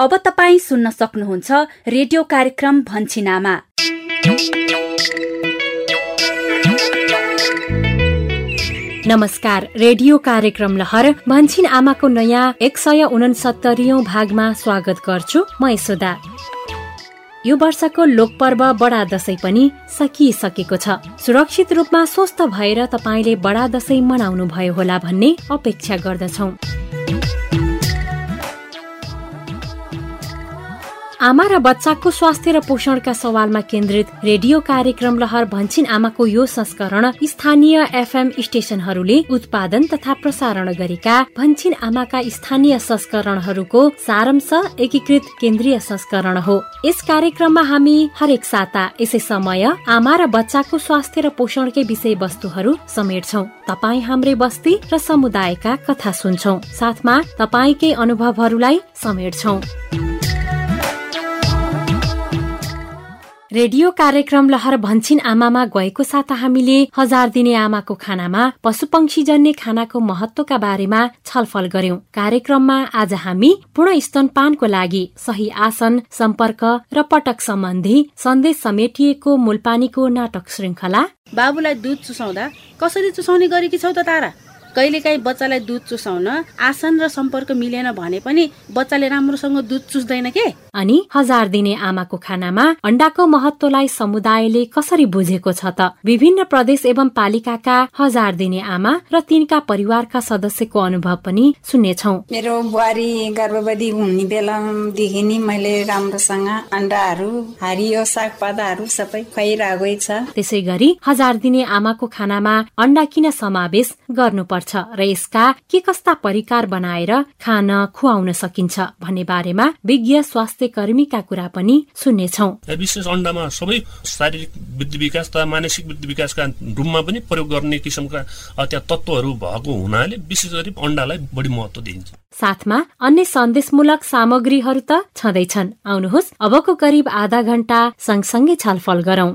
अब तपाईँ सुन्न सक्नुहुन्छ रेडियो कार्यक्रम भन्छिनामा नमस्कार रेडियो कार्यक्रम लहर भन्छिन आमाको नयाँ एक सय उनसत्तरी भागमा स्वागत गर्छु म यशोदा। यो वर्षको लोकपर्व बडा दशैं पनि सकिसकेको छ। सुरक्षित रूपमा स्वस्थ भएर तपाईँले बडा दशैं मनाउनु भयो होला भन्ने अपेक्षा गर्दछौ। आमा र बच्चाको स्वास्थ्य र पोषणका सवालमा केन्द्रित रेडियो कार्यक्रम लहर भन्छिन आमाको यो संस्करण स्थानीय एफएम स्टेशनहरूले उत्पादन तथा प्रसारण गरेका भन्छिन आमाका स्थानीय संस्करणहरूको सारांश एकीकृत केन्द्रीय संस्करण हो। यस कार्यक्रममा हामी हरेक साता यसै समय आमा र बच्चाको स्वास्थ्य र पोषणकै विषय वस्तुहरू समेट्छौ। तपाईँ हाम्रै बस्ती र समुदायका कथा सुन्छौ। साथमा तपाईँकै अनुभवहरूलाई समेट्छौ। रेडियो कार्यक्रम लहर भन्छिन आमामा गएको साता हामीले हजार दिने आमाको खानामा पशुपक्षी जन्य खानाको महत्वका बारेमा छलफल गर्यौं। कार्यक्रममा आज हामी पूर्ण स्तनपानको लागि सही आसन सम्पर्क र पटक सम्बन्धी सन्देश समेटिएको मूलपानीको नाटक श्रृङ्खला। बाबुलाई दुध चुसाउँदा कसरी चुसाउने गरेकी छौ त तारा? कहिलेकाहीँ बच्चालाई दुध चुसाउन आसन र सम्पर्क मिलेन भने पनि बच्चाले राम्रोसँग दुध चुस्दैन के? अनि हजार दिने आमाको खानामा अन्डाको महत्वलाई समुदायले कसरी बुझेको छ त? विभिन्न प्रदेश एवं पालिकाका हजार दिने आमा र तिनका परिवारका सदस्यको अनुभव पनि सुन्नेछौ। मेरो बुहारी गर्भवती हुने बेलादेखि नि मैले राम्रोसँग अन्डाहरू हरियो सागपाताहरू सबै खुवाइरहेको छ। त्यसै गरी हजार दिने आमाको खानामा अन्डा किन समावेश गर्नुपर्छ? पर्छ र यसका के कस्ता परिकार बनाएर खान खुवाउन सकिन्छ भन्ने बारेमा विज्ञ स्वास्थ्य कर्मीका कुरा पनि सुन्नेछौ। विशेष अन्डामा सबै शारीरिक वृद्धि विकास तथा मानसिक वृद्धि विकासका रूपमा पनि प्रयोग गर्ने किसिमका त्यहाँ तत्वहरू भएको हुनाले विशेष गरी अन्डालाई बढी महत्व दिइन्छ। साथमा अन्य सन्देशमूलक सामग्रीहरू त छँदैछन्। आउनुहोस् अबको करिब आधा घण्टा सँगसँगै छलफल गरौं।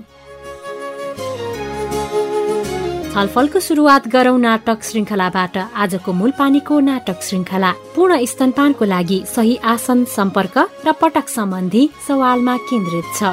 छलफलको सुरुवात गरौं नाटक श्रृङ्खलाबाट आजको मूल पानीको नाटक श्रृङ्खला पूर्ण स्तनपानको लागि सही आसन सम्पर्क र पटक सम्बन्धी सवालमा केन्द्रित छ।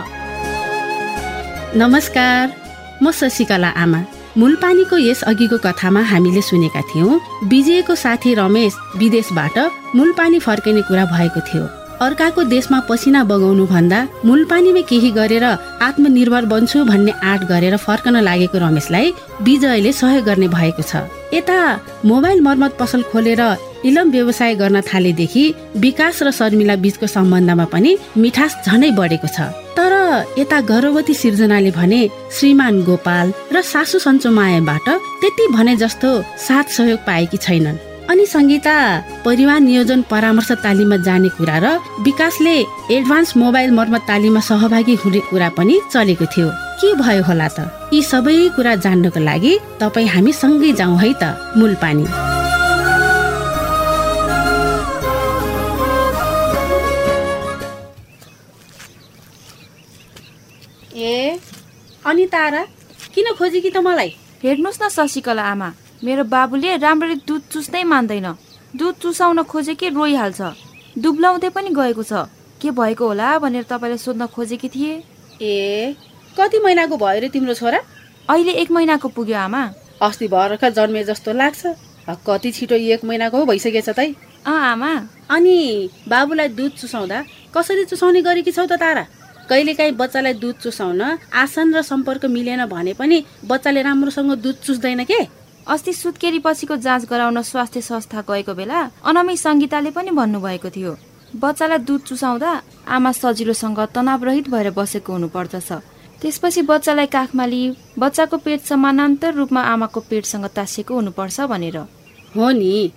नमस्कार म शशिकला आमा। मूलपानीको यस अघिको कथामा हामीले सुनेका थियौँ विजयको साथी रमेश विदेशबाट मूलपानी फर्किने कुरा भएको थियो। अर्काको देशमा पसिना बगाउनु भन्दा मूल पानीमा केही गरेर आत्मनिर्भर बन्छु भन्ने आँट गरेर फर्कन लागेको रमेशलाई विजयले सहयोग गर्ने भएको छ। यता मोबाइल मर्मत पसल खोलेर इलम व्यवसाय गर्न थालेदेखि विकास र शर्मिला बीचको सम्बन्धमा पनि मिठास झनै बढेको छ। तर यता गर्भवती सिर्जनाले भने श्रीमान गोपाल र सासु सन्चो मायाबाट त्यति भने जस्तो साथ सहयोग पाएकी छैनन्। अनि सङ्गीता परिवार नियोजन परामर्श तालिममा जाने कुरा र विकासले एडभान्स मोबाइल मर्मत तालिममा सहभागी हुने कुरा पनि चलेको थियो। के भयो होला त? यी सबै कुरा जान्नको लागि तपाईँ हामी सँगै जाउँ है त मूल पानी ए? अनि तारा किन खोजी कि त मलाई? हेर्नुहोस् न शशिकला आमा। मेरो बाबुले राम्ररी दुध चुस्नै मान्दैन। दुध चुसाउन खोजे कि रोइहाल्छ? दुब्लाउँदै पनि गएको छ। के भएको होला भनेर तपाईँलाई सोध्न खोजेकी थिए। ए कति महिनाको भयो रे तिम्रो छोरा? अहिले एक महिनाको पुग्यो आमा। अस्ति भर्खर जन्मे जस्तो लाग्छ। कति छिटो एक महिनाको भइसकेछ तै। अँ आमा। अनि बाबुलाई दुध चुसाउँदा कसरी चुसाउने गरेकी छौ त तारा? कहिलेकाहीँ बच्चालाई दुध चुसाउन आसन र सम्पर्क मिलेन भने पनि बच्चाले राम्रोसँग दुध चुस्दैन के? अस्ति सुत्केरी पछिको जाँच गराउन स्वास्थ्य संस्था गएको बेला अनमी सङ्गीताले पनि भन्नुभएको थियो। बच्चालाई दुध चुसाउँदा आमा सजिलोसँग तनावरहित भएर बसेको हुनुपर्दछ। त्यसपछि बच्चालाई काखमा लिई बच्चाको पेट समानान्तर रूपमा आमाको पेटसँग तासिएको हुनुपर्छ भनेर। हो नि।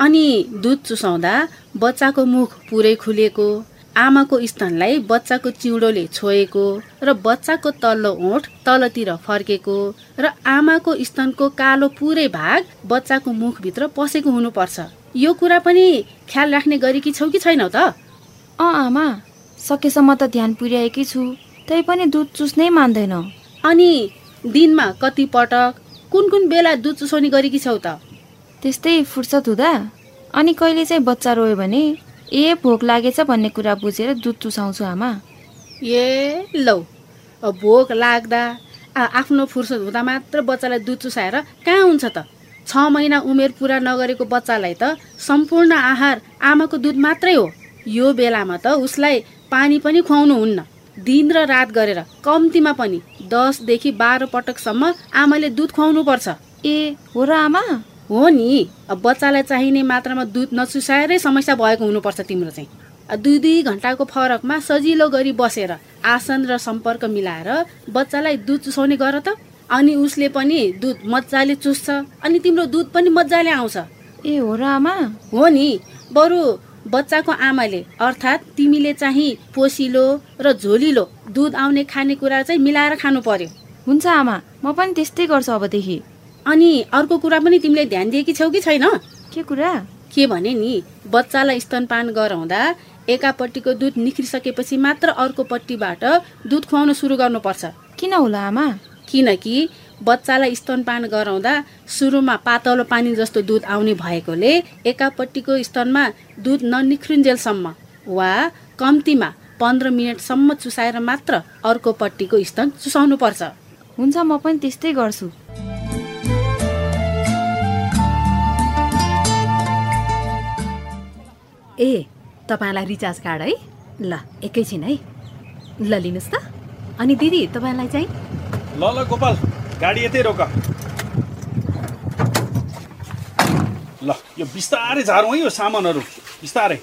अनि दुध चुसाउँदा बच्चाको मुख पुरै खुलेको आमाको स्तनलाई बच्चाको चिउडोले छोएको र बच्चाको तल्लो ओठ तलतिर फर्केको र आमाको स्तनको कालो पुरै भाग बच्चाको मुखभित्र पसेको हुनुपर्छ। यो कुरा पनि ख्याल राख्ने गरेकी छौ कि छैनौ त? अँ आमा। सकेसम्म त ध्यान पुर्याएकै छु। तै पनि दुध चुस्नै मान्दैन। अनि दिनमा कति पटक कुन कुन बेला दुध चुसाउने गरेकी छौ त? त्यस्तै फुर्सद हुँदा। अनि कहिले चाहिँ बच्चा रोयो भने? ए भोक लागेछ भन्ने कुरा बुझेर दुध चुसाउँछु आमा। ए लौ। भोक लाग्दा आफ्नो फुर्सद हुँदा मात्र बच्चालाई दुध चुसाएर कहाँ हुन्छ त? छ महिना उमेर पुरा नगरेको बच्चालाई त सम्पूर्ण आहार आमाको दुध मात्रै हो। यो बेलामा त उसलाई पानी पनि खुवाउनु हुन्न दिन र रात गरेर कम्तीमा पनि दसदेखि बाह्र पटकसम्म आमाले दुध खुवाउनु पर्छ ए हो र आमा। हो नि। अब बच्चालाई चाहिने मात्रामा दुध नचुसाएरै समस्या भएको हुनुपर्छ तिम्रो चाहिँ। दुई दुई घन्टाको फरकमा सजिलो गरी बसेर आसन र सम्पर्क मिलाएर बच्चालाई दुध चुसाउने गर त। अनि उसले पनि दुध मजाले चुस्छ। अनि तिम्रो दुध पनि मजाले आउँछ। ए हो र आमा। हो नि। बरु बच्चाको आमाले अर्थात् तिमीले चाहिँ पोसिलो र झोलिलो दुध आउने खानेकुरा चाहिँ मिलाएर खानु पर्यो। हुन्छ आमा म पनि त्यस्तै गर्छु अबदेखि। अनि अर्को कुरा पनि तिमीले ध्यान दिएकी छौ कि छैन? के कुरा? के भने नि बच्चालाई स्तनपान गराउँदा एकापट्टिको दुध निख्रिसकेपछि मात्र अर्कोपट्टिबाट दुध खुवाउन सुरु गर्नुपर्छ। किन होला आमा? किनकि बच्चालाई स्तनपान गराउँदा सुरुमा पातलो पानी जस्तो दुध आउने भएकोले एकापट्टिको स्तनमा दुध ननिख्रुन्जेलसम्म वा कम्तीमा पन्ध्र मिनटसम्म चुसाएर मात्र अर्कोपट्टिको स्तन चुसाउनु पर्छ हुन्छ म पनि त्यस्तै गर्छु। ए तपाईँलाई रिचार्ज कार्ड है? ल एकैछिन है। ल लिनुहोस् त। अनि दिदी तपाईँलाई चाहिँ? ल ल गोपाल गाडी यतै रोक। ल यो बिस्तारै झारौँ है यो सामानहरू। बिस्तारै।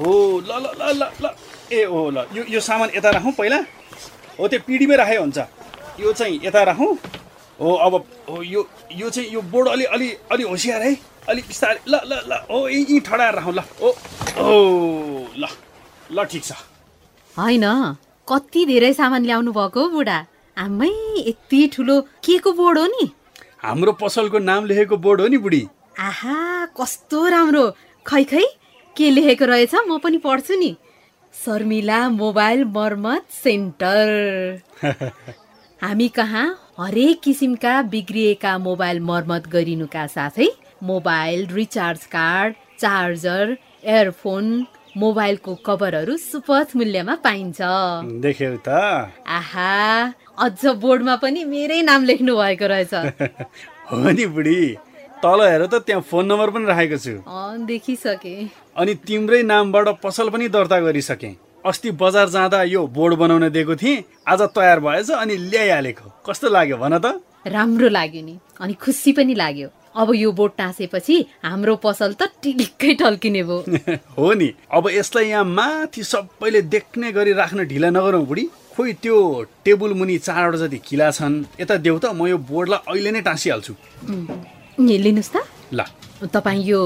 हो ल ल ल ल ल। ए हो ल यो यो सामान यता राखौँ पहिला। हो त्यो पिँढीमै राखे हुन्छ। यो चाहिँ यता राखौँ। हो अब हो यो यो चाहिँ यो बोर्ड अलि अलि अलि होसियार है। अलि बिस्तारै ल ल ल हो यहीँ ठडाएर राखौँ ल। ओ ओ ल ल ठिक छ। होइन कति धेरै सामान ल्याउनु भएको बुढा? आमै यति ठुलो के को बोर्ड हो नि? हाम्रो पसलको नाम लेखेको बोर्ड हो नि बुढी। आहा कस्तो राम्रो। खै खै के लेखेको रहेछ? म पनि पढ्छु नि। शर्मिला मोबाइल मर्मत सेन्टर। हामी कहाँ हरेक किसिमका बिग्रिएका मोबाइल मर्मत गरिनुका साथै mobile recharge card charger earphone मोबाइलको कभरहरू सुपथ मूल्यमा पाइन्छ। देख्यौ त। आहा अझ बोर्डमा पनि मेरै नाम लेख्नु भएको रहेछ। हो नि बुढी तल हेर त त्यहाँ फोन नम्बर पनि राखेको छु। देखिसके। अनि तिम्रै नामबाट पसल पनि दर्ता गरिसकेँ। अस्ति बजार जाँदा यो बोर्ड बनाउन दिएको थिएँ आज तयार भएछ अनि ल्याइहालेको। कस्तो लाग्यो भन त? राम्रो लाग्यो नि अनि खुसी पनि लाग्यो। अब यो बोर्ड टाँसेपछि हाम्रो पसल त टिलिक्कै टल्किने भयो। हो नि। अब यसलाई यहाँ माथि सबैले देख्ने गरी राख्न ढिला नगरौँ बुढी। खोइ त्यो टेबुल मुनि चारवटा जति किला छन् यता देऊ त म यो बोर्डलाई अहिले नै टाँसिहाल्छु। लिनुहोस् त। ल। तपाईँ यो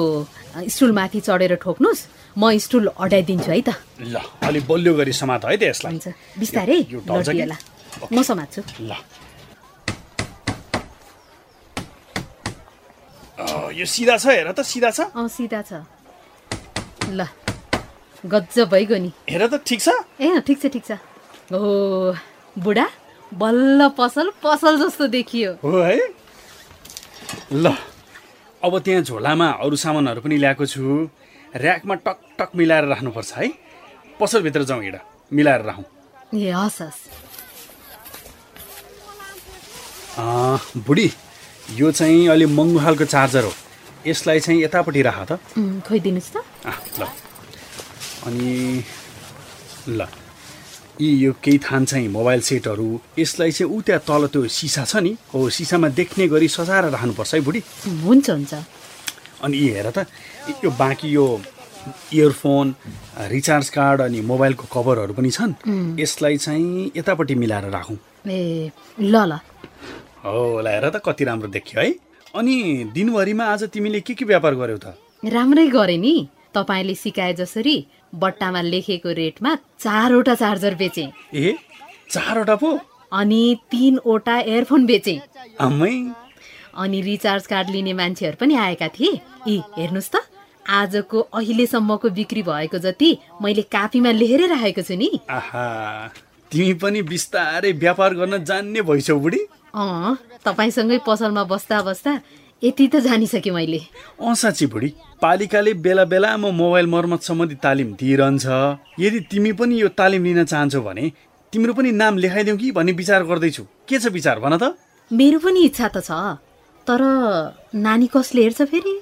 स्टुलमाथि चढेर ठोक्नुहोस्। म स्टुल अड्याइदिन्छु है त। ल अलि बलियो गरी समात है त यसलाई। बिस्तारै म समात्छु। ल। यो सिधा छ हेर त सिधा छ। अँ सिधा छ। ल गजब भइगयो नि। हेर त ठिक छ? ए ठिक छ ठिक छ। ओ बुढा बल्ल पसल पसल जस्तो देखियो। हो है? ल अब त्यहाँ झोलामा अरू सामानहरू पनि ल्याएको छु। ऱ्याकमा टक टक मिलाएर राख्नुपर्छ है? पसलभित्र जाउँ हिँड। मिलाएर राखौँ। ए हस् हस्। बुढी यो चाहिँ अलि महँगो खालको चार्जर हो। यसलाई चाहिँ यतापट्टि राख त। खोइदिनुहोस् त। ल। अनि ल। यी यो केही थान चाहिँ मोबाइल सेटहरू यसलाई चाहिँ ऊ त्यहाँ तल त्यो सिसा छ नि हो सिसामा देख्ने गरी सजाएर राख्नुपर्छ है बुढी। हुन्छ हुन्छ। अनि यी हेर त यो बाँकी यो इयरफोन रिचार्ज कार्ड अनि मोबाइलको कभरहरू पनि छन्। यसलाई चाहिँ यतापट्टि मिलाएर राखौँ। ए ल ल। हो ल हेर त कति राम्रो देखियो है। अनि दिनभरिमा आज तिमीले के के व्यापार गर्यौ त? राम्रै गरे नि। तपाईँले सिकाए जसरी बट्टामा लेखेको रेटमा चारवटा चार्जर बेचे। ए चारवटा पो? अनि तिनवटा एयरफोन बेचे। आमै अनि रिचार्ज कार्ड लिने मान्छेहरू पनि आएका थिए। यी हेर्नुहोस् त आजको अहिलेसम्मको बिक्री भएको जति मैले कापीमा लेखेरै राखेको छु नि। आहा तिमी पनि बिस्तारै व्यापार गर्न जान्ने भइसौ बुढी। अँ तपाईँसँगै पसलमा बस्दा बस्दा यति त जानिसकेँ मैले। अँ साँच्ची बुढी पालिकाले बेला बेलामा मोबाइल मर्मत सम्बन्धी तालिम दिइरहन्छ। यदि तिमी पनि यो तालिम लिन चाहन्छौ भने तिम्रो पनि नाम लेखाइदेऊ कि भन्ने विचार गर्दैछु। के छ विचार भन त? मेरो पनि इच्छा त छ तर नानी कसले हेर्छ फेरि?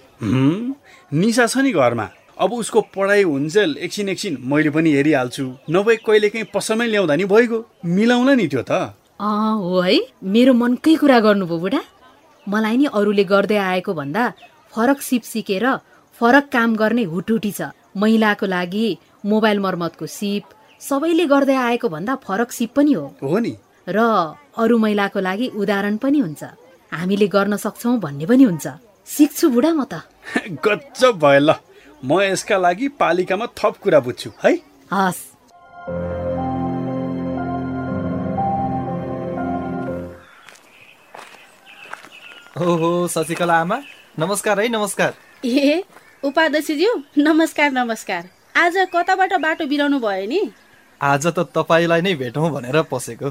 निसा छ नि घरमा। अब उसको पढाइ हुन्छ एकछिन एकछिन मैले पनि हेरिहाल्छु। नभए कहिले काहीँ पसलमै ल्याउँदा नि भइगयो। मिलाउला नि त्यो त। हो है। मेरो मनकै कुरा गर्नुभयो बुढा। मलाई नि अरूले गर्दै आएको भन्दा फरक सिप सिकेर फरक काम गर्ने हुटहुटी छ। महिलाको लागि मोबाइल मर्मतको सिप सबैले गर्दै आएको भन्दा फरक सिप पनि हो। हो नि। र अरू महिलाको लागि उदाहरण पनि हुन्छ। हामीले गर्न सक्छौँ भन्ने पनि हुन्छ। सिक्छु बुढा म त। गजब भयो ल। म यसका लागि पालिकामा थप कुरा बुझ्छु है? हस्। ओहो शशिकला आमा नमस्कार है नमस्कार। ए उपाध्यक्षज्यू नमस्कार नमस्कार। आज कताबाट बाटो बिराउनु भयो नि? आज त तपाईँलाई नै भेटौँ भनेर पसेको।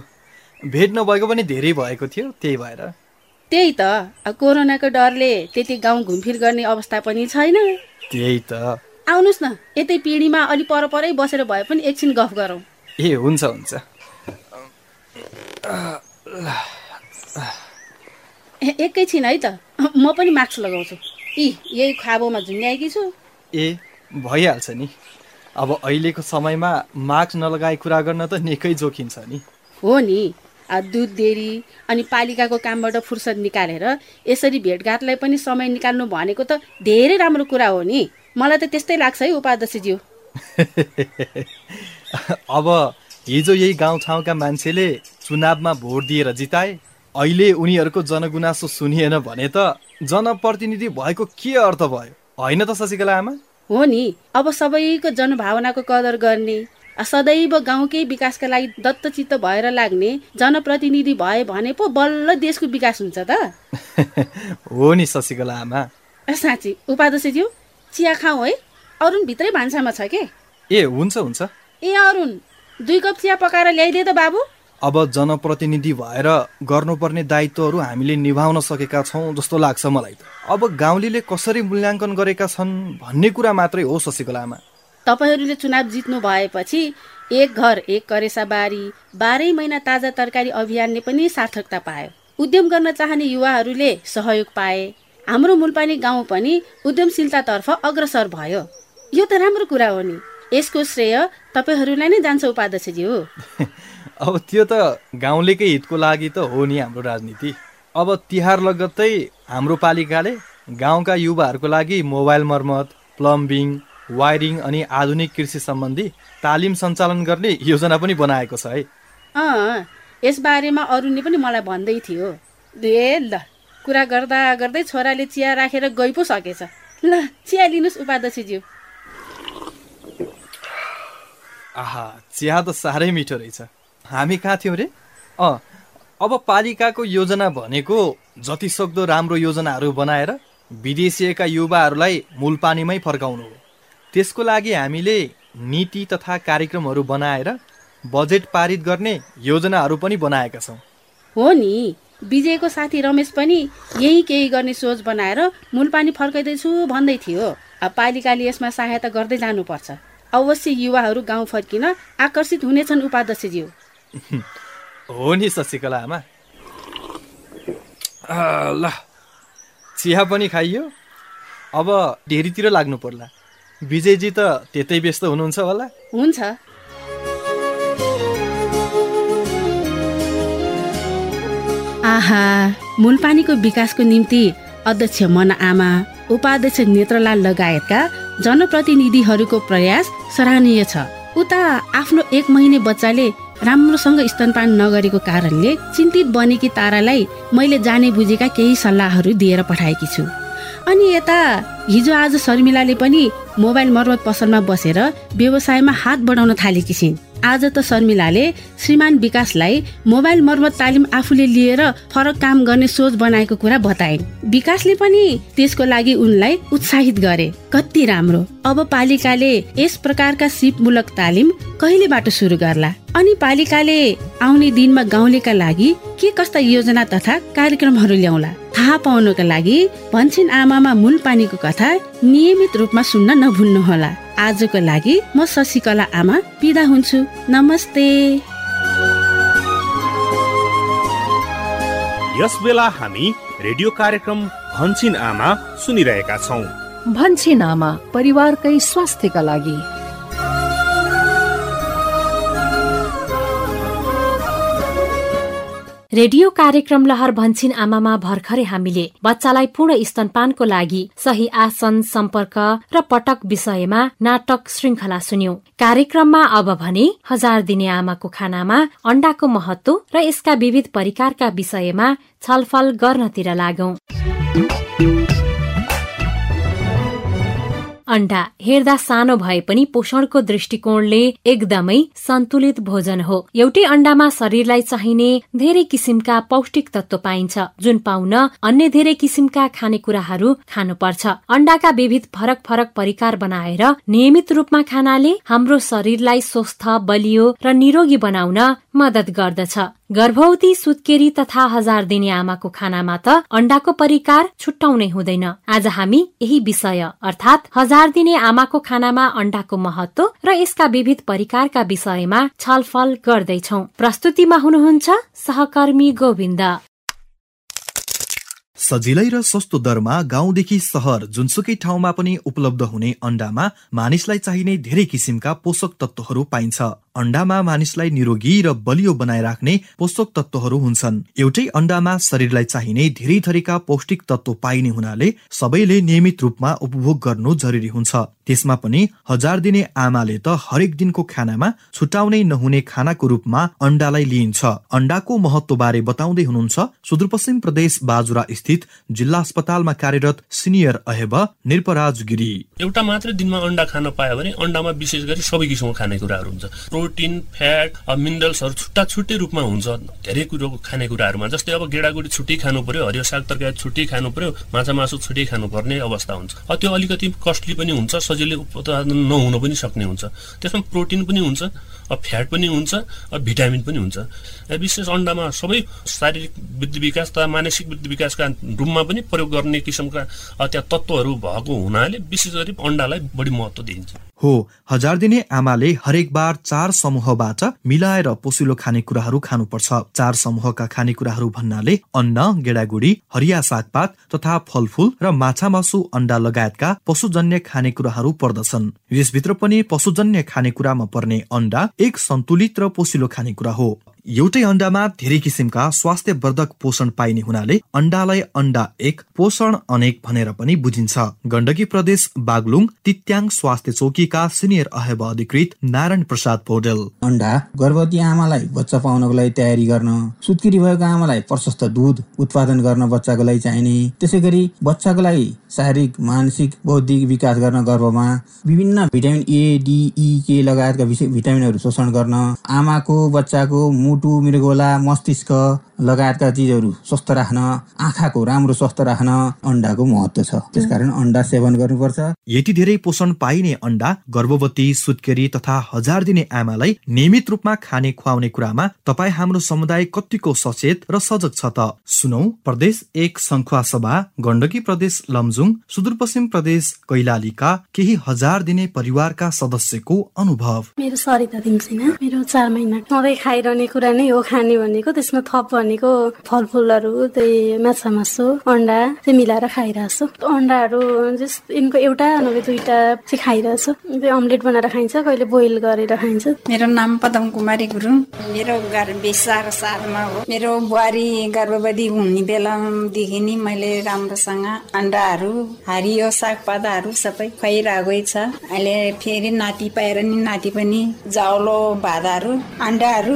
भेट नभएको पनि धेरै भएको थियो त्यही भएर। त्यही त। कोरोनाको डरले त्यति गाउँ घुमफिर गर्ने अवस्था पनि छैन। त्यही त। आउनुहोस् न यतै पिँढीमा अलि पर परै बसेर भए पनि एकछिन गफ गरौँ। ए हुन्छ हुन्छ। एकैछिन है त। म पनि मास्क लगाउँछु। यी यही खाबोमा झुन्ड्याएकी छु। ए भइहाल्छ नि। अब अहिलेको समयमा मास्क नलगाई कुरा गर्न त निकै जोखिम छ नि। हो नि। दुध डेरी अनि पालिकाको कामबाट फुर्सद निकालेर यसरी भेटघाटलाई पनि समय निकाल्नु भनेको त धेरै राम्रो कुरा हो नि। मलाई त त्यस्तै लाग्छ है उपाध्यक्षज्यू। अब हिजो यही गाउँठाउँका मान्छेले चुनावमा भोट दिएर जिताए। अहिले उनीहरूको जनगुनासो सुनिएन भने त जनप्रतिनिधि भएको के अर्थ भयो? होइन त शशिकला आमा? हो नि। अब सबैको जनभावनाको कदर गर्ने सदैव गाउँकै विकासका लागि दत्तचित्त भएर लाग्ने जनप्रतिनिधि भए भने पो बल्ल देशको विकास हुन्छ त। हो नि शशिकला आमा। ए, साँच्ची उपाध्यक्षज्यू चिया खाउँ है? अरुण भित्रै भान्सामा छ के? ए हुन्छ हुन्छ। ए अरुण दुई कप चिया पकाएर ल्याइदिए त बाबु। अब जनप्रतिनिधि भएर गर्नुपर्ने दायित्वहरू हामीले निभाउन सकेका छौँ जस्तो लाग्छ मलाई त। अब गाउँले कसरी मूल्याङ्कन गरेका छन् भन्ने कुरा मात्रै हो शशिकलामा तपाईँहरूले चुनाव जित्नु भएपछि एक घर एक करेसा बारी बाह्रै महिना ताजा तरकारी अभियानले पनि सार्थकता पायो। उद्यम गर्न चाहने युवाहरूले सहयोग पाए। हाम्रो मुलपानी गाउँ पनि उद्यमशीलतातर्फ अग्रसर भयो। यो त राम्रो कुरा हो नि। यसको श्रेय तपाईँहरूलाई नै जान्छ उपाध्यक्षज्यू अब त्यो त गाउँलेकै हितको लागि त हो नि हाम्रो राजनीति। अब तिहार लगत्तै हाम्रो पालिकाले गाउँका युवाहरूको लागि मोबाइल मर्मत प्लम्बिङ वायरिङ अनि आधुनिक कृषि सम्बन्धी तालिम सञ्चालन गर्ने योजना पनि बनाएको छ है। अँ यसबारेमा अरूले पनि मलाई भन्दै थियो। ए ल कुरा गर्दा गर्दै छोराले चिया राखेर गइ पो सकेछ। ल चिया लिनुहोस् उपाध्यक्षज्यू। आहा चिया त साह्रै मिठो रहेछ। हामी कहाँ थियौँ रे? अँ अब पालिकाको योजना भनेको जति सक्दो राम्रो योजनाहरू बनाएर विदेशिएका युवाहरूलाई मूलपानीमै फर्काउनु हो। त्यसको लागि हामीले नीति तथा कार्यक्रमहरू बनाएर बजेट पारित गर्ने योजनाहरू पनि बनाएका छौँ। हो नि विजयको साथी रमेश पनि यही केही गर्ने सोच बनाएर मूलपानी फर्काइँदैछु भन्दै थियो। पालिकाले यसमा सहायता गर्दै जानुपर्छ। अवश्य युवाहरू गाउँ फर्किन आकर्षित हुनेछन् उपाध्यक्षज्यू। हो नि शशिकला आमा ल चिया पनि खाइयो? अब डेरीतिर लाग्नु पर्ला। विजयजी त त्यतै व्यस्त हुनुहुन्छ होला। हुन्छ। आहा मूलपानीको विकासको निम्ति अध्यक्ष मन आमा उपाध्यक्ष नेत्रलाल लगायतका जनप्रतिनिधिहरूको प्रयास सराहनीय छ। उता आफ्नो एक महिने बच्चाले राम्रोसँग स्तनपान नगरेको कारणले चिन्तित बनेकी तारालाई मैले जाने बुझेका केही सल्लाहहरू दिएर पठाएकी छु। अनि यता हिजो आज शर्मिलाले पनि मोबाइल मर्मत पसलमा बसेर व्यवसायमा हात बढाउन थालेकी छिन्। आज त शर्मिलाले श्रीमान विकासलाई मोबाइल मर्मत तालिम आफूले लिएर फरक काम गर्ने सोच बनाएको कुरा बताइन् विकासले पनि त्यसको लागि उनलाई उत्साहित गरे। कति राम्रो। अब पालिकाले यस प्रकारका सिपमूलक तालिम कहिलेबाट सुरु गर्ला? अनि पालिकाले आउने दिनमा गाउँलेका लागि के कस्ता योजना तथा कार्यक्रमहरू ल्याउला? थाहा पाउनको लागि भन्छन् आमामा मूल पानीको कथा नियमित रूपमा सुन्न नभुल्नुहोला। आजको लागि म शशिकला आमा बिदा हुन्छु। नमस्ते। यस बेला हामी रेडियो कार्यक्रम भन्छिन आमा सुनिरहेका छौँ। भन्छिन आमा परिवारकै स्वास्थ्यका लागि। रेडियो कार्यक्रम लहर भन्छिन आमामा भर्खरै हामीले। बच्चालाई पूर्ण स्तनपानको लागि सही आसन सम्पर्क र पटक विषयमा नाटक श्रृङ्खला सुन्यौं। कार्यक्रममा अब भने हजार दिने आमाको खानामा अण्डाको महत्व र यसका विविध परिकारका विषयमा छलफल गर्नतिर लागौं। अण्डा हेर्दा सानो भए पनि पोषणको दृष्टिकोणले एकदमै सन्तुलित भोजन हो। एउटै अण्डामा शरीरलाई चाहिने धेरै किसिमका पौष्टिक तत्व पाइन्छ जुन पाउन अन्य धेरै किसिमका खानेकुराहरू खानुपर्छ। अण्डाका विविध फरक फरक परिकार बनाएर नियमित रूपमा खानाले हाम्रो शरीरलाई स्वस्थ बलियो र निरोगी बनाउन मदत गर्दछ। गर्भवती सुत्केरी तथा हजार दिने आमाको खानामा त अण्डाको परिकार छुट्याउनै हुँदैन। आज हामी यही विषय अर्थात् हजार दिने आमाको खानामा अण्डाको महत्व र यसका विविध परिकारका विषयमा छलफल गर्दैछौ। प्रस्तुतिमा हुनुहुन्छ सहकर्मी गोविन्द। सजिलै र सस्तो दरमा गाउँदेखि सहर जुनसुकै ठाउँमा पनि उपलब्ध हुने अण्डामा मानिसलाई चाहिने धेरै किसिमका पोषक तत्वहरू पाइन्छ। अण्डामा मानिसलाई निरोगी र बलियो बनाइराख्ने पोषक तत्वहरू हुन्छन्। एउटै अण्डामा शरीरलाई चाहिने धेरै थरीका पौष्टिक तत्व पाइने हुनाले सबैले नियमित रूपमा उपभोग गर्नु जरुरी हुन्छ। त्यसमा पनि हजार दिने आमाले त हरेक दिनको खानामा छुटाउनै नहुने खानाको रूपमा अण्डालाई लिइन्छ। अण्डाको महत्व बारे बताउँदै हुनुहुन्छ सुदूरपश्चिम प्रदेश बाजुरा स्थित जिल्ला अस्पतालमा कार्यरत सिनियर अहेब निरपराज गिरी एउटा मात्रै दिनमा अण्डा खान पायो भने अण्डामा विशेष गरी सबै किसिमको खानेकुराहरू हुन्छ। प्रोटिन फ्याट मिनरल्सहरू छुट्टा छुट्टै रूपमा हुन्छ। धेरै कुरो खानेकुराहरूमा जस्तै अब गेडागुडी छुट्टै खानु पर्यो हरियो साग तरकारी छुट्टै खानु पर्यो माछा मासु छुट्टै खानुपर्ने अवस्था हुन्छ। त्यो अलिकति कस्टली पनि हुन्छ सजिलै उत्पादन नहुन पनि सक्ने हुन्छ। त्यसमा प्रोटिन पनि हुन्छ। फ्याट पनि हुन्छ भिटामिन पनि हुन्छ। विशेष अन्डामा सबै शारीरिक वृद्धि विकास तथा मानसिक वृद्धि विकासका रूपमा पनि प्रयोग गर्ने किसिमका त्यहाँ तत्त्वहरू भएको हुनाले विशेष गरी अन्डालाई बढी महत्त्व दिइन्छ। हो। हजार दिने आमाले हरेक बार चार समूहबाट मिलाएर पोसिलो खानेकुराहरू खानुपर्छ। चार समूहका खानेकुराहरू भन्नाले अन्न गेडागुडी हरिया सागपात तथा फलफूल र माछा मासु अन्डा लगायतका पशुजन्य खानेकुराहरू पर्दछन्। यसभित्र पनि पशुजन्य खानेकुरामा पर्ने अन्डा एक सन्तुलित र पोसिलो खानेकुरा हो। एउटै अण्डामा धेरै किसिमका स्वास्थ्यवर्धक पोषण पाइने हुनाले अण्डालाई अण्डा एक पोषण अनेक भनेर पनि बुझिन्छ। गण्डकी प्रदेश बागलुङ तित्याङ स्वास्थ्य चौकीका सिनियर अहेब अधिकृत नारायण प्रसाद पौडेल। अण्डा गर्भवती आमालाई बच्चा पाउनको लागि तयारी गर्न सुत्केरी भएको आमालाई प्रशस्त दुध उत्पादन गर्न बच्चाको लागि चाहिने त्यसै गरी बच्चाको लागि शारीरिक मानसिक बौद्धिक विकास गर्न गर्भमा विभिन्न भिटामिन ए डिई के लगायतका भिटामिनहरू शोषण गर्न आमाको बच्चाको मुटु मृगोला मस्तिष्क लगायतका चिजहरू स्वस्थ राख्न आँखाको राम्रो स्वस्थ राख्न अन्डाको महत्व छ। त्यसकारण अन्डा सेवन गर्नुपर्छ। यति धेरै पोषण पाइने अन्डा गर्भवती सुत्केरी तथा हजार दिने आमालाई नियमित रूपमा खाने खुवाउने कुरामा तपाईँ हाम्रो समुदाय कतिको सचेत र सजग छ त? सुनौ प्रदेश एक संखुवा सभा गण्डकी प्रदेश लमजुङ सुदूरपश्चिम प्रदेश कैलालीका केही हजार दिने परिवारका सदस्यको अनुभव। मेरो मेरो चार महिना। सधैँ खाइरहने कुरा नै हो खाने भनेको त्यसमा थप भनेको फलफुलहरू त्यही माछा मासु अन्डा चाहिँ मिलाएर खाइरहेको छु अन्डाहरू जस्ट यिनको एउटा नभए दुईटा चाहिँ खाइरहेछु। त्यो अम्लेट बनाएर खाइन्छ कहिले बोइल गरेर खाइन्छ। मेरो नाम पदम कुमारी गुरुङ मेरो घर बेसार सालमा हो। मेरो बुहारी गर्भवती हुने बेलादेखि नि मैले राम्रोसँग अन्डाहरू हरियो सागपाताहरू सबै खुवाइरहेकै छ। अहिले फेरि नाति पाएर नि नाति पनि जाउलो भादाहरू अन्डाहरू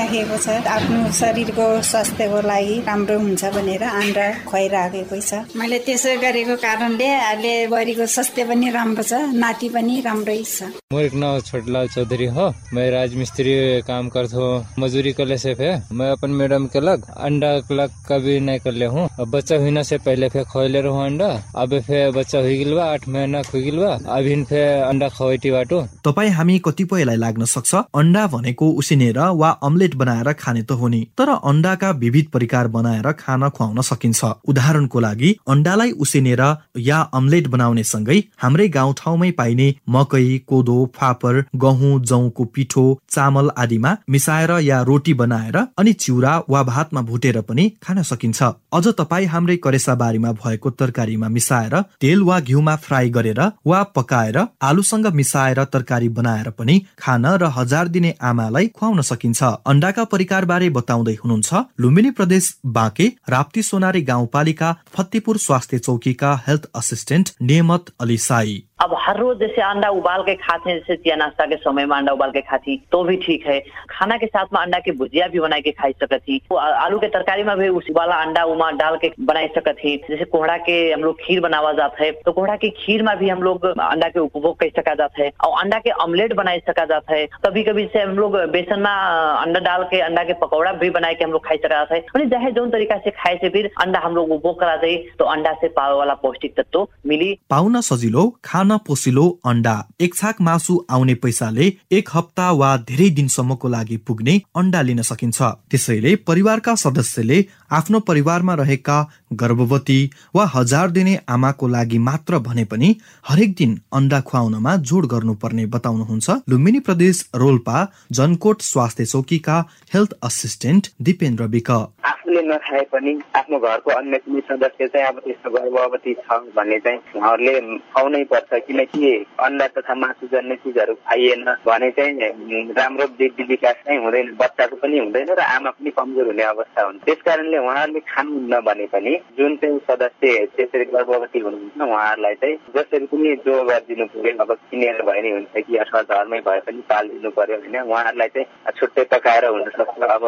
खुवाइराखेको छ। आफ्नो शरीरको स्वास्थ्यको लागि राम्रो हुन्छ भनेर अन्डा खुवाइराखेको छ। मैले त्यसो गरेको कारणले अहिले बुहारीको स्वास्थ्य पनि राम्रो छ नाति पनि राम्रै छ। मेरा नाम छोटलाल चौधरी हो। मैं राजमिस्त्री काम करता हूँ मजदूरी करने से मैं अपन मैडम के लग अंडा लग कभी नहीं कर ले हूँ बच्चा होने से पहले फिर खोले रहूँ अंडा अब फिर बच्चा हुई गिलवा आठ महीना खुई गिलवा अभी फिर अंडा खवाइटी बाटो। तपाईँ हामी कतिपयलाई लाग्न सक्छ? अन्डा भनेको उसिनेर वा अम्लेट अम्लेट बनाएर खाने त हो नि। तर अन्डाका विविध परिकार बनाएर खान खुवाउन सकिन्छ। उदाहरणको लागि अन्डालाई उसिनेर या अम्लेट बनाउने सँगै हाम्रै गाउँठाउँमै पाइने मकै कोदो फापर गहुँ जौको पिठो चामल आदिमा मिसाएर या रोटी बनाएर अनि चिउरा वा भातमा भुटेर पनि खान सकिन्छ। अझ तपाईँ हाम्रै करेसा बारीमा भएको तरकारीमा मिसाएर तेल वा घिउमा फ्राई गरेर वा पकाएर आलुसँग मिसाएर तरकारी बनाएर पनि खान र हजार दिने आमालाई खुवाउन सकिन्छ। अन्डाका परिकार बारे बताउँदै हुनुहुन्छ लुम्बिनी प्रदेश बाँके राप्ती सोनारी गाउँपालिका फतेपुर स्वास्थ्य चौकीका हेल्थ असिस्टेंट नेमत अली साई। अब हर रोज जैसे अंडा उबाल के खाते हैं, जैसे चिया नाश्ता के समय में अंडा उबाल के खाती तो भी ठीक है। खाना के साथ में अंडा की भुजिया भी बना के खाई सकत थी। आलू के तरकारी में भी उस वाला अंडा उमा डाल के बना सकत थी। जैसे कोहड़ा के हम लोग खीर बनावा जाता है तो कोहड़ा की खीर में भी हम लोग अंडा के उपभोग कर सका जाता है। और अंडा के ऑमलेट बना सका जाता है। कभी कभी से हम लोग बेसन में अंडा डाल के, अंडा के पकौड़ा भी बना के हम लोग खाई सका जाता है। चाहे जो तरीका से खाए से फिर अंडा हम लोग उपभोग करा जाए तो अंडा से पावे वाला पौष्टिक तत्व मिली। पाउन सजिलो, खान पोसिलो अन्डा। एक छाक मासु आउने पैसाले एक हप्ता वा धेरै दिनसम्मको लागि पुग्ने अन्डा लिन सकिन्छ। त्यसैले परिवारका सदस्यले आफ्नो परिवारमा रहेका गर्भवती वा हजार दिने आमाको लागि मात्र भने पनि हरेक दिन अन्डा खुवाउनमा जोड गर्नुपर्ने बताउनुहुन्छ लुम्बिनी प्रदेश रोल्पा जनकोट स्वास्थ्य चौकीका हेल्थ असिस्टेन्ट दिपेन्द्र विक आफूले नखाए पनि आफ्नो घरको अन्य सदस्य चाहिँ अब त्यस्तो गर्भवती छ भने चाहिँ उहाँहरूले खुवाउनै पर्छ किनकि अन्डा तथा मासु जन्ने चिजहरू खाइएन भने चाहिँ राम्रो वृद्धि विकास चाहिँ हुँदैन बच्चाको पनि हुँदैन र आमा पनि कमजोर हुने अवस्था हुन्छ त्यस कारणले उहाँहरूले खानुहुन्न भने पनि। जुन चाहिँ सदस्य त्यसरी गर्भवती हुनुहुन्छ उहाँहरूलाई चाहिँ जसरी पनि जो गरिदिनु पुग्यो अब किनेर भए नि हुन्छ कि अथवा घरमै भए पनि पालिदिनु पर्यो होइन उहाँहरूलाई चाहिँ छुट्टै पकाएर हुनसक्छ अब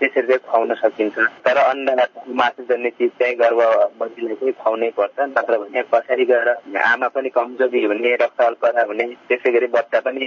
त्यसरी चाहिँ खुवाउन सकिन्छ तर अन्डा मासु जन्ने चिज चाहिँ गर्भवतीलाई चाहिँ खुवाउनै पर्छ नत्र भने पछाडि गएर आमा पनि कमजोरी हुने रक्त अल्पता हुने त्यसै गरी बच्चा पनि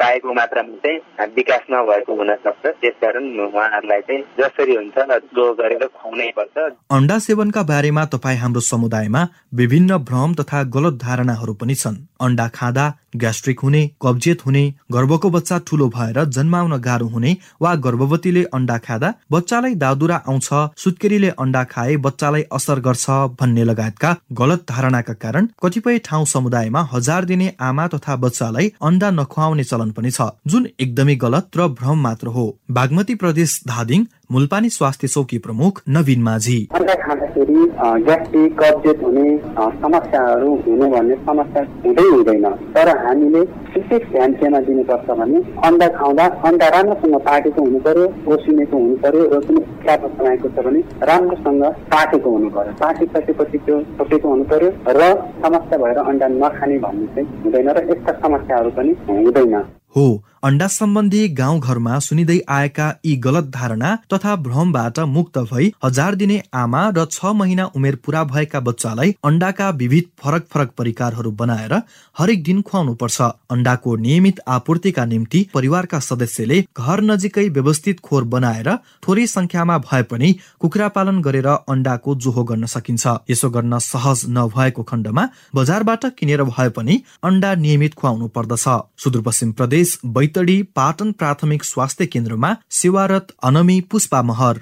चाहेको मात्रामा चाहिँ विकास नभएको हुन सक्छ त्यसकारण उहाँहरूलाई चाहिँ जसरी हुन्छ जो गरेर खुवाउनै पर्छ। अन्डा सेवनका बारेमा तपाईँ हाम्रो समुदायमा विभिन्न भ्रम तथा गलत धारणाहरू पनि छन्। अन्डा खाँदा ग्यास्ट्रिक हुने कब्जियत हुने गर्भको बच्चा ठुलो भएर जन्माउन गाह्रो हुने वा गर्भवतीले अन्डा खाँदा बच्चालाई दादुरा आउँछ सुत्केरीले अन्डा खाए बच्चालाई असर गर्छ भन्ने लगायतका गलत धारणाका कारण कतिपय ठाउँ समुदायमा हजार दिने आमा तथा बच्चालाई अन्डा नखुवाउने चलन पनि छ जुन एकदमै गलत र भ्रम मात्र हो। बागमती प्रदेश धादिङ मुलपानी स्वास्थ्य चौकी प्रमुख नवीन माझी। खाँदाखेरि ग्यास्ट्रिक कब्जियत हुने समस्याहरू हुने भन्ने समस्या हुँदै हुँदैन। तर हामीले विशेष ध्यान केमा दिनुपर्छ भने अन्डा खाउँदा अन्डा राम्रोसँग पाकेको हुनु पर्यो ओसिनेको हुनु पर्यो र कुनै च्यापो बनाएको छ भने राम्रोसँग पाकेको हुनु पर्यो पाकिसकेपछि त्यो छोपेको हुनु पर्यो र समस्या भएर अन्डा नखाने भन्ने चाहिँ हुँदैन र यस्ता समस्याहरू पनि हुँदैन। हो। अन्डा सम्बन्धी गाउँघरमा सुनिँदै आएका यी गलत धारणा तथा भ्रमबाट मुक्त भई हजार दिने आमा र छ महिना उमेर पूरा भएका बच्चालाई अन्डाका विविध फरक फरक परिकारहरू बनाएर हरेक दिन खुवाउनु पर्छ अन्डाको नियमित आपूर्तिका निम्ति परिवारका सदस्यले घर नजिकै व्यवस्थित खोर बनाएर थोरै संख्यामा भए पनि कुखुरा पालन गरेर अन्डाको जोहो गर्न सकिन्छ। यसो गर्न सहज नभएको खण्डमा बजारबाट किनेर भए पनि अन्डा नियमित खुवाउनु पर्दछ। सुदूरपश्चिम प्रदेश बैतडी पाटन प्राथमिक स्वास्थ्य केन्द्रमा सेवारत अनमी पुष्पा महर।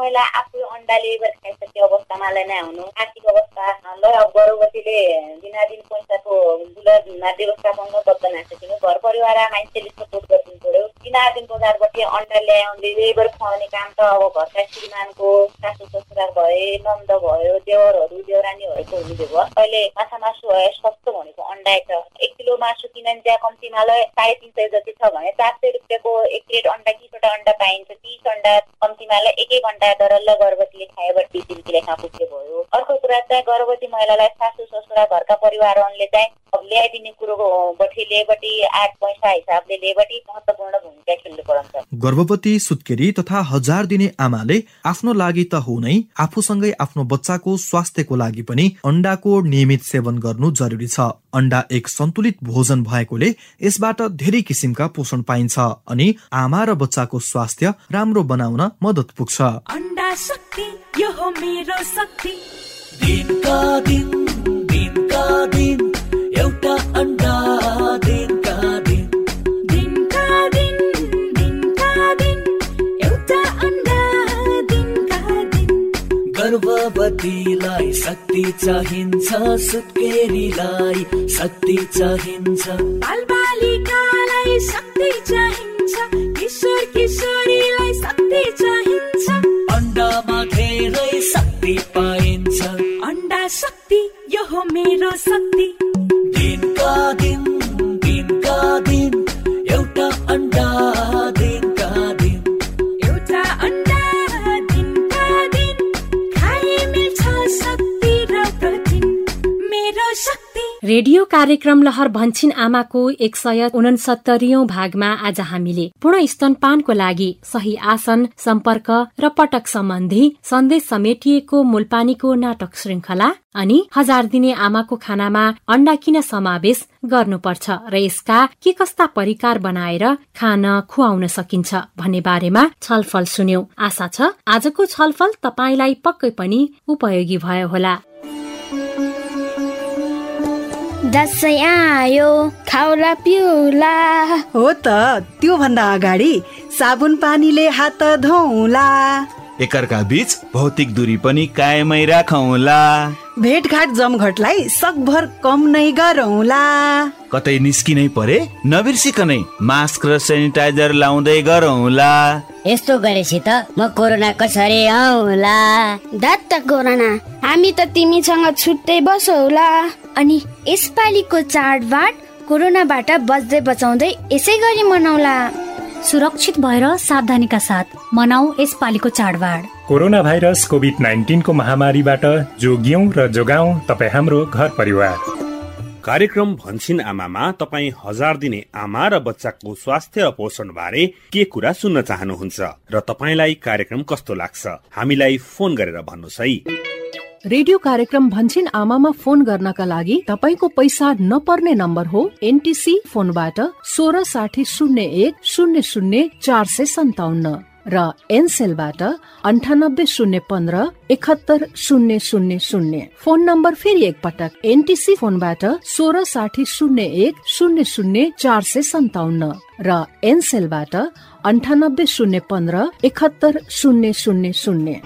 महिला आफू अन्डा लिएर खाइसके अवस्थामा नै हुनु आर्थिक अवस्था ल गर्भवतीले दिनादिन पैसाको बुलत व्यवस्थापन बद्ध नसकिनु। घर परिवार मान्छेले सपोर्ट गरिदिनु पर्यो दिनादिन बजारबाट अन्डा ल्याउने लेबर खुवाउने काम त अब घरका श्रीमानको सासु ससुरा भए नन्द भयो देवरहरू देवरानीहरूको हुने भयो। अहिले माछा मासु भयो सस्तो भनेको अन्डा एक किलो मासु किनन् त्यहाँ कम्तीमा साढे तिन सय जति छ भने चार सय रुपियाँको एक प्लेट अन्डा तिसवटा अन्डा पाइन्छ। तिस अन्डा कम्तीमा एक एक घन्टा डरल्ल गर्भवतीले खाएबाट लेखा पुग्ने भयो। अर्को कुरा चाहिँ गर्भवती महिलालाई सासु ससुरा घरका परिवारहरूले चाहिँ अब ल्याइदिने कुरोको बठी लिएबटी आठ पैसा हिसाबले लिएबटी महत्वपूर्ण भूमिका खेल्नु पर्छ गर्भवती सुत्केरी तथा हजार दिने आमाले आफ्नो लागि त हो नै आफूसँगै आफ्नो बच्चाको स्वास्थ्यको लागि पनि अन्डाको नियमित सेवन गर्नु जरुरी छ। अन्डा एक सन्तुलित भोजन भएकोले यसबाट धेरै किसिमका पोषण पाइन्छ अनि आमा र बच्चाको स्वास्थ्य राम्रो बनाउन मद्दत पुग्छ। अन्डा शक्ति यो हो मेरो शक्ति। दिनका दिन दिनका दिन। एउटा अन्डा दिन गर्भवतीलाई शक्ति चाहिन्छ सुत्केरीलाई शक्ति चाहिन्छ। रेडियो कार्यक्रम लहर भन्छिन आमाको एक सय उनसत्तरीऔं भागमा आज हामीले पूर्ण स्तनपानको लागि सही आसन सम्पर्क र पटक सम्बन्धी सन्देश समेटिएको मूलपानीको नाटक श्रृङ्खला अनि हजार दिने आमाको खानामा अण्डा किन समावेश गर्नुपर्छ र यसका के कस्ता परिकार बनाएर खान खुवाउन सकिन्छ भन्ने बारेमा छलफल सुन्यौं। आशा छ आजको छलफल तपाईँलाई पक्कै पनि उपयोगी भयो होला। दसैँ आयो खाउला पिउला। हो त त्योभन्दा अगाडि साबुन पानीले हात धौला एकअर्का बीच भौतिक दूरी पनि कायमै राखौला। भेटघाट जमघटलाई सकभर कम नै गरौला। कतै निस्किनै परे नबिर्सिकनै मास्क र सेनिटाइजर लाउँदै गरौला। यस्तो गरेपछि त म कोरोना कसरी आउला? दत्त कोरोना हामी त तिमीसँग छुट्टै बसौला। अनि यसपालिको चाडबाड कोरोनाबाट बच्दै बचाउँदै यसै गरी मनाउला। सुरक्षित भएर सावधानीका साथ मनाऊ यसपालिको चाडबाड। कोरोना भाइरस कोभिड नाइन्टिनको महामारीबाट जोगियौँ र जोगाउँ तपाईँ हाम्रो घर परिवार। कार्यक्रम भन्छिन आमामा तपाईँ हजार दिने आमा र बच्चाको स्वास्थ्य र पोषण बारे के कुरा सुन्न चाहनुहुन्छ र तपाईँलाई कार्यक्रम कस्तो लाग्छ? हामीलाई फोन गरेर भन्नुहोस् है। रेडियो कार्यक्रम भन्छिन आमामा फोन गर्नका लागि तपाईँको पैसा नपर्ने नम्बर हो एनटिसी फोनबाट सोह्र साठी शून्य एक शून्य शून्य चार सय सन्ताउन्न र एनसेलबाट अन्ठानब्बे शून्य पन्ध्र एकहत्तर शून्य शून्य शून्य। फोन नम्बर फेरि एकपटक एनटिसी फोनबाट सोह्र साठी शून्य एक शून्य शून्य चार सय सन्ताउन्न र एनसेलबाट अन्ठानब्बे शून्य पन्ध्र एकहत्तर शून्य शून्य शून्य।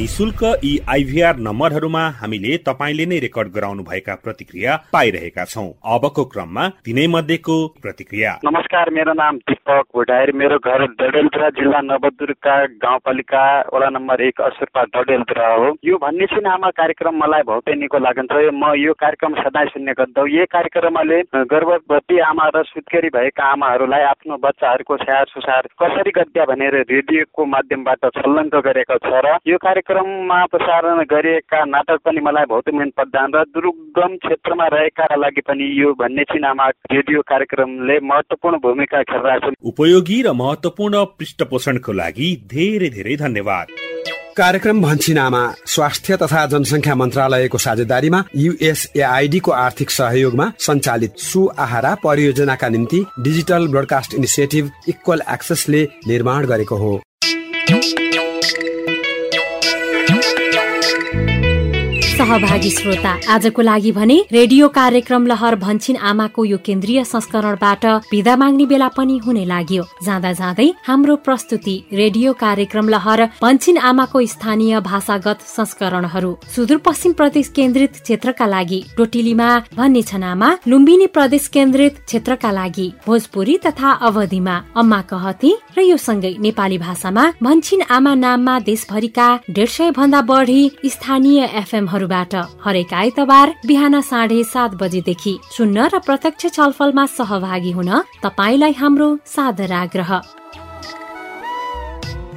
निशुल्क यी आइभीआर नम्बरहरूमा हामीले तपाईँले नै रेकर्ड गराउनु भएका प्रतिक्रिया पाइरहेका छौँ। अबको क्रममा तिनै मध्येको प्रतिक्रिया। नमस्कार मेरो नाम दीपक भोटायर मेरो घर डडेलधुरा जिल्ला नवदुर्गा गाउँपालिका वडा नम्बर एक असुरपा डडेलधुरा हो। यो भन्ने सिनेमा कार्यक्रम मलाई बहुतै निको लागन्छ म यो कार्यक्रम सदा सुन्ने गर्दौ। यो कार्यक्रमले गर्भवती आमा र सुत्केरी भएका आमाहरूलाई आफ्नो बच्चाहरूको स्याहार सुसार कसरी गद्या भनेर रेडियोको माध्यमबाट छल्लङ्क गरेको छ र यो कार्यक्रममा प्रसारण गरिएका नाटक पनि मलाई बहुत मन पर्दछन् र दुर्गम क्षेत्रमा रहेका लागि पनि यो भन्ने सिनेमा रेडियो कार्यक्रमले महत्वपूर्ण भूमिका खेलिरहेको छ उपयोगी र महत्वपूर्ण पृष्ठपोषणको लागि धेरै धेरै धन्यवाद। कार्यक्रम भन्छिनामा स्वास्थ्य तथा जनसङ्ख्या मन्त्रालयको साझेदारीमा युएसएआईडीको आर्थिक सहयोगमा सञ्चालित सुआहारा परियोजनाका निम्ति डिजिटल ब्रोडकास्ट इनिसिएटिभ इक्वल एक्सेसले निर्माण गरेको हो। सहभागी श्रोता। आजको लागि भने रेडियो कार्यक्रम लहर भन्छिन आमाको यो केन्द्रीय संस्करणबाट विदा माग्ने बेला पनि हुने लाग्यो। जाँदा जाँदै हाम्रो प्रस्तुति रेडियो कार्यक्रम लहर भन्छिन आमाको स्थानीय भाषागत संस्करणहरू। सुदूरपश्चिम प्रदेश केन्द्रित क्षेत्रका लागि टोटिलीमा भन्ने छनामा लुम्बिनी प्रदेश केन्द्रित क्षेत्रका लागि भोजपुरी तथा अवधिमा अम्मा कहती र यो सँगै नेपाली भाषामा भन्छिन आमा नाममा देशभरिका डेढ सय भन्दा बढी स्थानीय एफएमहरू बाट हरेक आइतबार बिहान साढे सात बजेदेखि सुन्न र प्रत्यक्ष छलफलमा सहभागी हुन तपाईँलाई हाम्रो सादर आग्रह।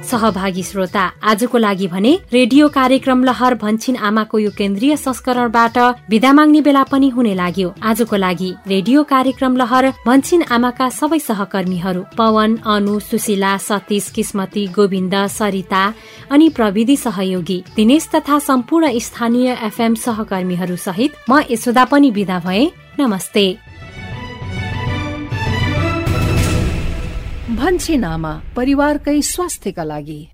सहभागी श्रोता आजको लागि भने रेडियो कार्यक्रम लहर भन्छिन आमाको यो केन्द्रीय संस्करणबाट विदा माग्ने बेला पनि हुने लाग्यो। आजको लागि रेडियो कार्यक्रम लहर भन्छिन आमाका सबै सहकर्मीहरू पवन अनु सुशीला सतीश किस्मती गोविन्द सरिता अनि प्रविधि सहयोगी दिनेश तथा सम्पूर्ण स्थानीय एफएम सहकर्मीहरू सहित म यशोदा पनि विदा भए। नमस्ते। भन्छे नामा परिवारकै स्वास्थ्यका लागि।